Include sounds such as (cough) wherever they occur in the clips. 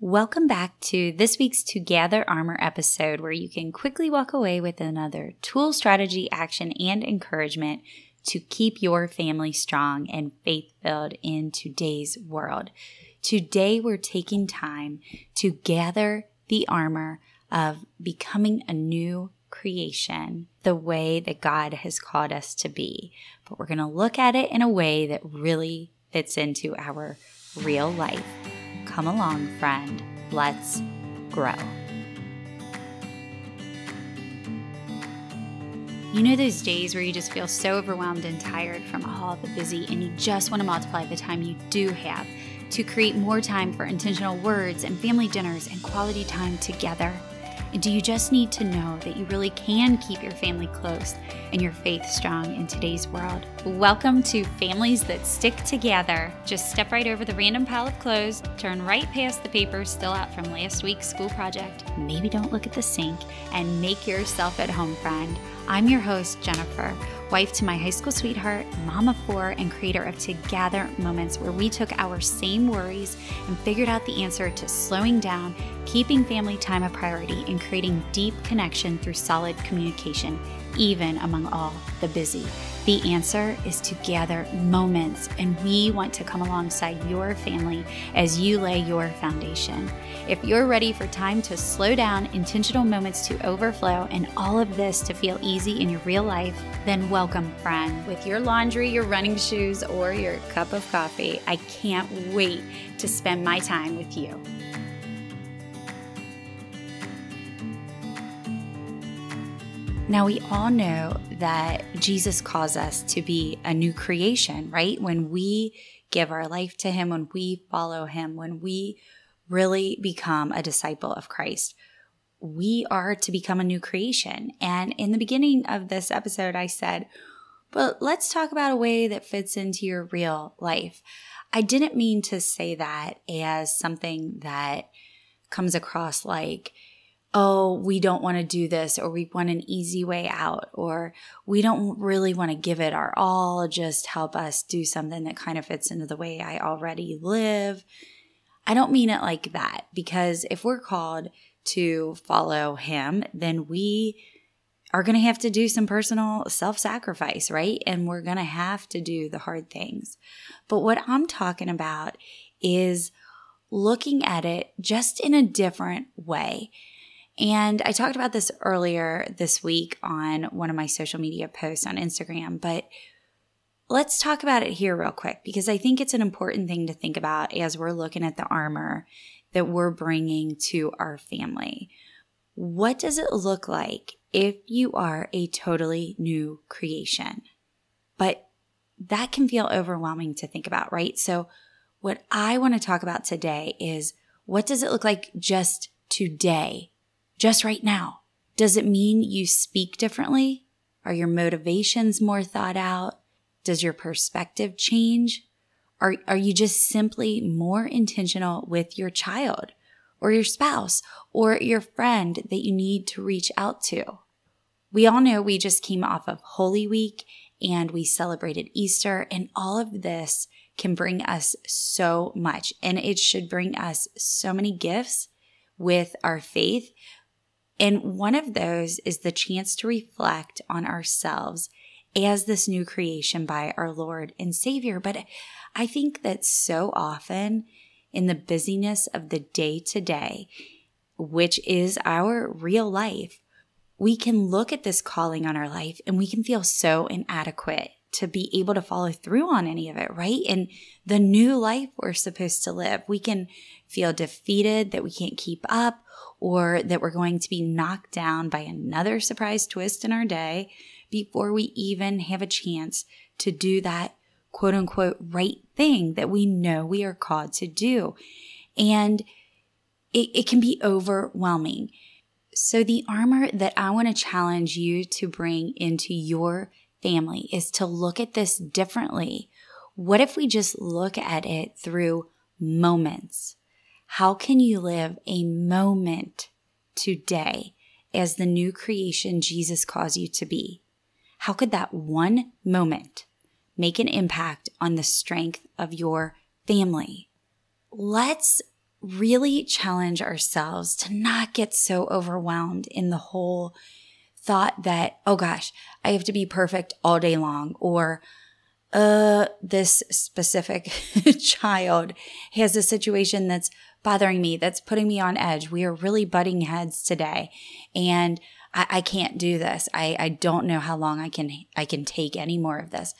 Welcome back to this week's Together Armor episode, where you can quickly walk away with another tool, strategy, action, and encouragement to keep your family strong and faith filled in today's world. Today, we're taking time to gather the armor of becoming a new creation the way that God has called us to be. But we're going to look at it in a way that really fits into our real life. Come along, friend. Let's grow. You know those days where you just feel so overwhelmed and tired from all the busy, and you just want to multiply the time you do have to create more time for intentional words and family dinners and quality time together? Do you just need to know that you really can keep your family close and your faith strong in today's world? Welcome to Families That Stick Together. Just step right over the random pile of clothes, turn right past the papers still out from last week's school project, maybe don't look at the sink, and make yourself at home, friend. I'm your host, Jennifer wife to my high school sweetheart, of four, and creator of Together Moments, where we took our same worries and figured out the answer to slowing down, keeping family time a priority, and creating deep connection through solid communication, even among all the busy. The answer is to gather moments, and we want to come alongside your family as you lay your foundation. If you're ready for time to slow down, intentional moments to overflow, and all of this to feel easy in your real life, then welcome, friend. With your laundry, your running shoes, or your cup of coffee, I can't wait to spend my time with you. Now, we all know that Jesus calls us to be a new creation, right? When we give our life to Him, when we follow Him, when we really become a disciple of Christ, we are to become a new creation. And in the beginning of this episode, I said, but let's talk about a way that fits into your real life. I didn't mean to say that as something that comes across like, oh, we don't want to do this, or we want an easy way out, or we don't really want to give it our all, just help us do something that kind of fits into the way I already live. I don't mean it like that because if we're called to follow Him, then we are going to have to do some personal self sacrifice, right? And we're going to have to do the hard things. But what I'm talking about is looking at it just in a different way and I talked about this earlier this week on one of my social media posts on Instagram, but let's talk about it here real quick because I think it's an important thing to think about as we're looking at the armor that we're bringing to our family. What does it look like if you are a totally new creation? But that can feel overwhelming to think about, right? So, what I want to talk about today is what does it look like just today just right now? Does it mean you speak differently? Are your motivations more thought out? Does your perspective change? Are, are you just simply more intentional with your child or your spouse or your friend that you need to reach out to? We all know we just came off of Holy Week and we celebrated Easter, and all of this can bring us so much. And it should bring us so many gifts with our faith, and one of those is the chance to reflect on ourselves as this new creation by our Lord and Savior. But I think that so often in the busyness of the day to day, which is our real life, we can look at this calling on our life and we can feel so inadequate to be able to follow through on any of it, right? And the new life we're supposed to live, we can feel defeated that we can't keep up or that we're going to be knocked down by another surprise twist in our day before we even have a chance to do that quote unquote right thing that we know we are called to do. And it, it can be overwhelming. So, the armor that I want to challenge you to bring into your family is to look at this differently. What if we just look at it through moments? How can you live a moment today as the new creation Jesus calls you to be? How could that one moment make an impact on the strength of your family? Let's really challenge ourselves to not get so overwhelmed in the whole thought that, oh gosh, I have to be perfect all day long, or uh, this specific (laughs) child has a situation that's bothering me, that's putting me on edge. We are really butting heads today. And I, I can't do this. I, I don't know how long I can I can take any more of this.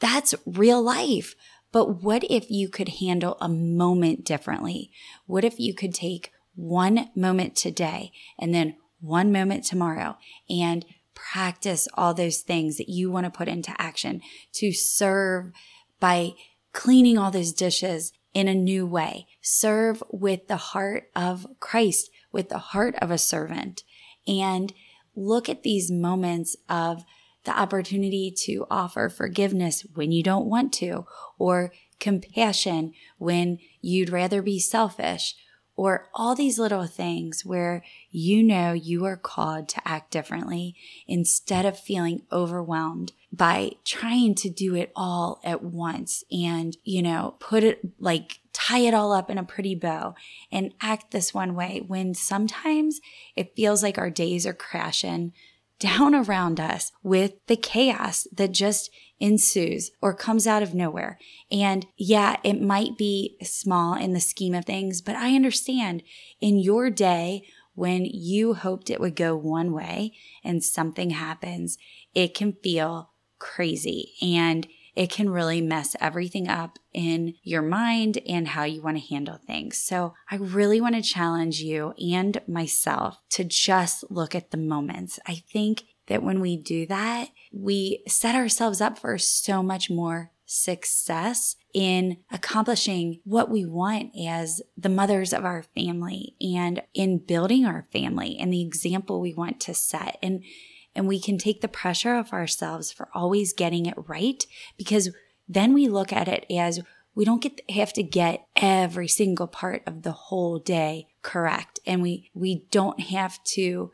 That's real life. But what if you could handle a moment differently? What if you could take one moment today and then one moment tomorrow and practice all those things that you want to put into action to serve by cleaning all those dishes in a new way. Serve with the heart of Christ, with the heart of a servant, and look at these moments of the opportunity to offer forgiveness when you don't want to, or compassion when you'd rather be selfish, or all these little things where you know you are called to act differently instead of feeling overwhelmed by trying to do it all at once and, you know, put it like tie it all up in a pretty bow and act this one way when sometimes it feels like our days are crashing down around us with the chaos that just ensues or comes out of nowhere. And yeah, it might be small in the scheme of things, but I understand in your day when you hoped it would go one way and something happens, it can feel crazy and it can really mess everything up in your mind and how you want to handle things. So I really want to challenge you and myself to just look at the moments. I think that when we do that, we set ourselves up for so much more success in accomplishing what we want as the mothers of our family and in building our family and the example we want to set. And and we can take the pressure off ourselves for always getting it right because then we look at it as we don't get have to get every single part of the whole day correct and we we don't have to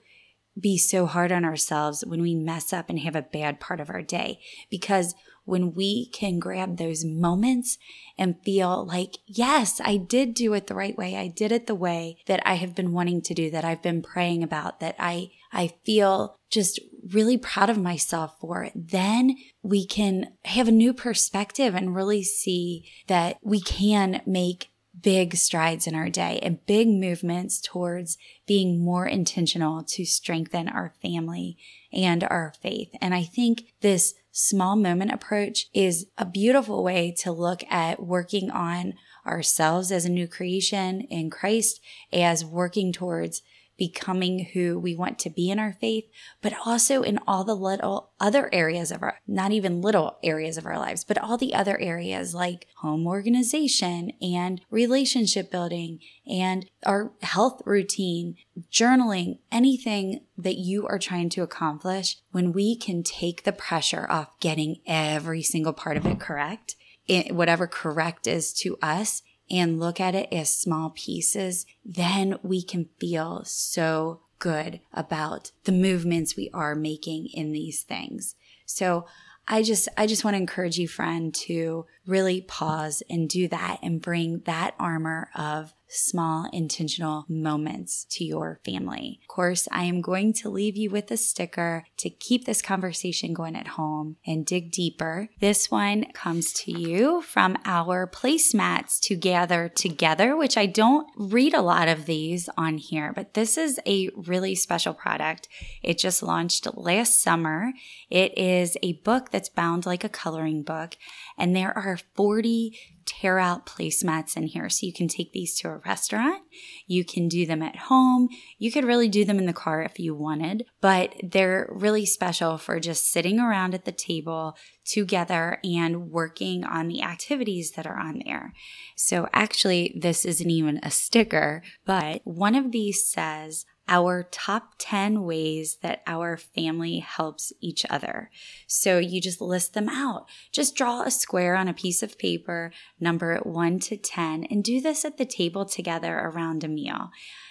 be so hard on ourselves when we mess up and have a bad part of our day because when we can grab those moments and feel like, yes, I did do it the right way. I did it the way that I have been wanting to do, that I've been praying about, that I, I feel just really proud of myself for. It. Then we can have a new perspective and really see that we can make big strides in our day and big movements towards being more intentional to strengthen our family and our faith. And I think this small moment approach is a beautiful way to look at working on ourselves as a new creation in Christ as working towards becoming who we want to be in our faith, but also in all the little other areas of our, not even little areas of our lives, but all the other areas like home organization and relationship building and our health routine, journaling, anything that you are trying to accomplish, when we can take the pressure off getting every single part of it correct, it, whatever correct is to us, and look at it as small pieces, then we can feel so good about the movements we are making in these things. So I just I just want to encourage you friend to really pause and do that and bring that armor of small intentional moments to your family. Of course, I am going to leave you with a sticker to keep this conversation going at home and dig deeper. This one comes to you from our placemats to gather together, which I don't read a lot of these on here, but this is a really special product. It just launched last summer. It is a book that's bound like a coloring book, and there are 40 tear out placemats in here. So you can take these to a restaurant. You can do them at home. You could really do them in the car if you wanted, but they're really special for just sitting around at the table together and working on the activities that are on there. So actually, this isn't even a sticker, but one of these says, our top 10 ways that our family helps each other. So you just list them out. Just draw a square on a piece of paper, number it 1 to 10, and do this at the table together around a meal.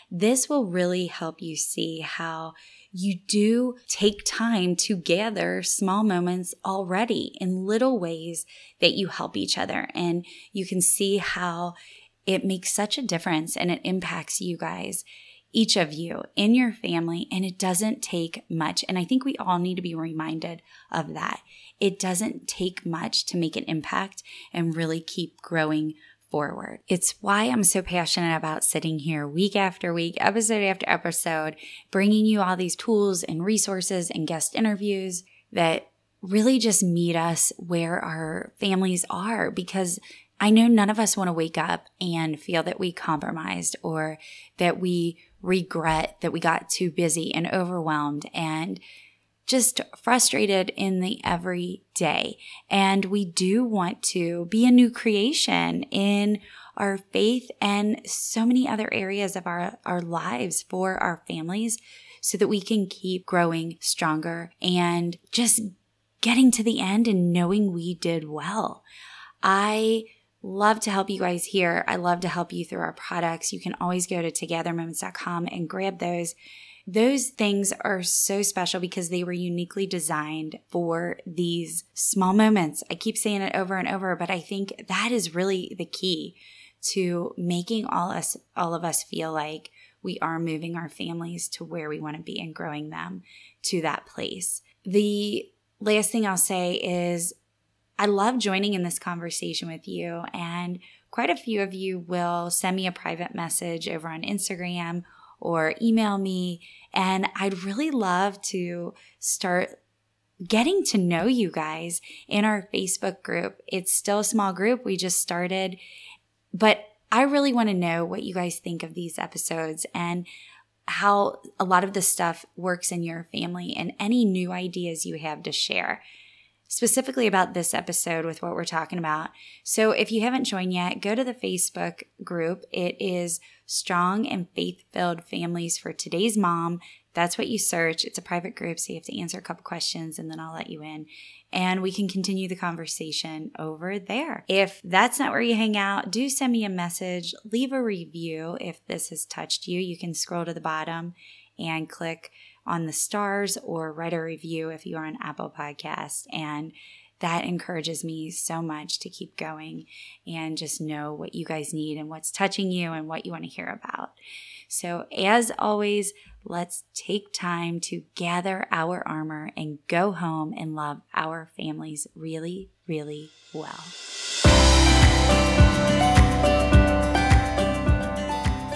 This will really help you see how you do take time to gather small moments already in little ways that you help each other. And you can see how it makes such a difference and it impacts you guys each of you in your family, and it doesn't take much. And I think we all need to be reminded of that. It doesn't take much to make an impact and really keep growing forward. It's why I'm so passionate about sitting here week after week, episode after episode, bringing you all these tools and resources and guest interviews that really just meet us where our families are because I know none of us want to wake up and feel that we compromised or that we regret that we got too busy and overwhelmed and just frustrated in the everyday. And we do want to be a new creation in our faith and so many other areas of our, our lives for our families so that we can keep growing stronger and just getting to the end and knowing we did well. I love to help you guys here. I love to help you through our products. You can always go to togethermoments.com and grab those. Those things are so special because they were uniquely designed for these small moments. I keep saying it over and over, but I think that is really the key to making all us all of us feel like we are moving our families to where we want to be and growing them to that place. The last thing I'll say is I love joining in this conversation with you. And quite a few of you will send me a private message over on Instagram or email me. And I'd really love to start getting to know you guys in our Facebook group. It's still a small group. We just started, but I really want to know what you guys think of these episodes and how a lot of this stuff works in your family and any new ideas you have to share specifically about this episode with what we're talking about. So if you haven't joined yet, go to the Facebook group. It is Strong and Faith Filled Families for Today's Mom. That's what you search. It's a private group, so you have to answer a couple questions and then I'll let you in. And we can continue the conversation over there. If that's not where you hang out, do send me a message, leave a review if this has touched you. You can scroll to the bottom and click on the stars or write a review if you are on Apple Podcast. And that encourages me so much to keep going and just know what you guys need and what's touching you and what you want to hear about. So, as always, let's take time to gather our armor and go home and love our families really, really well.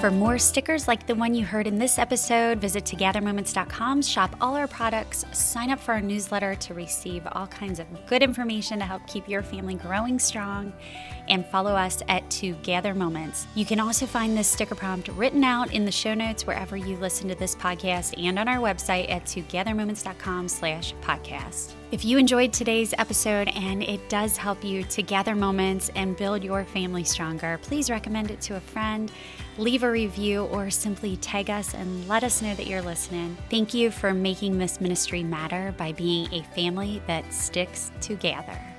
For more stickers like the one you heard in this episode, visit togethermoments.com, shop all our products, sign up for our newsletter to receive all kinds of good information to help keep your family growing strong, and follow us at Together Moments. You can also find this sticker prompt written out in the show notes wherever you listen to this podcast and on our website at togethermoments.com slash podcast. If you enjoyed today's episode and it does help you to gather moments and build your family stronger, please recommend it to a friend leave a review, or simply tag us and let us know that you're listening. Thank you for making this ministry matter by being a family that sticks together.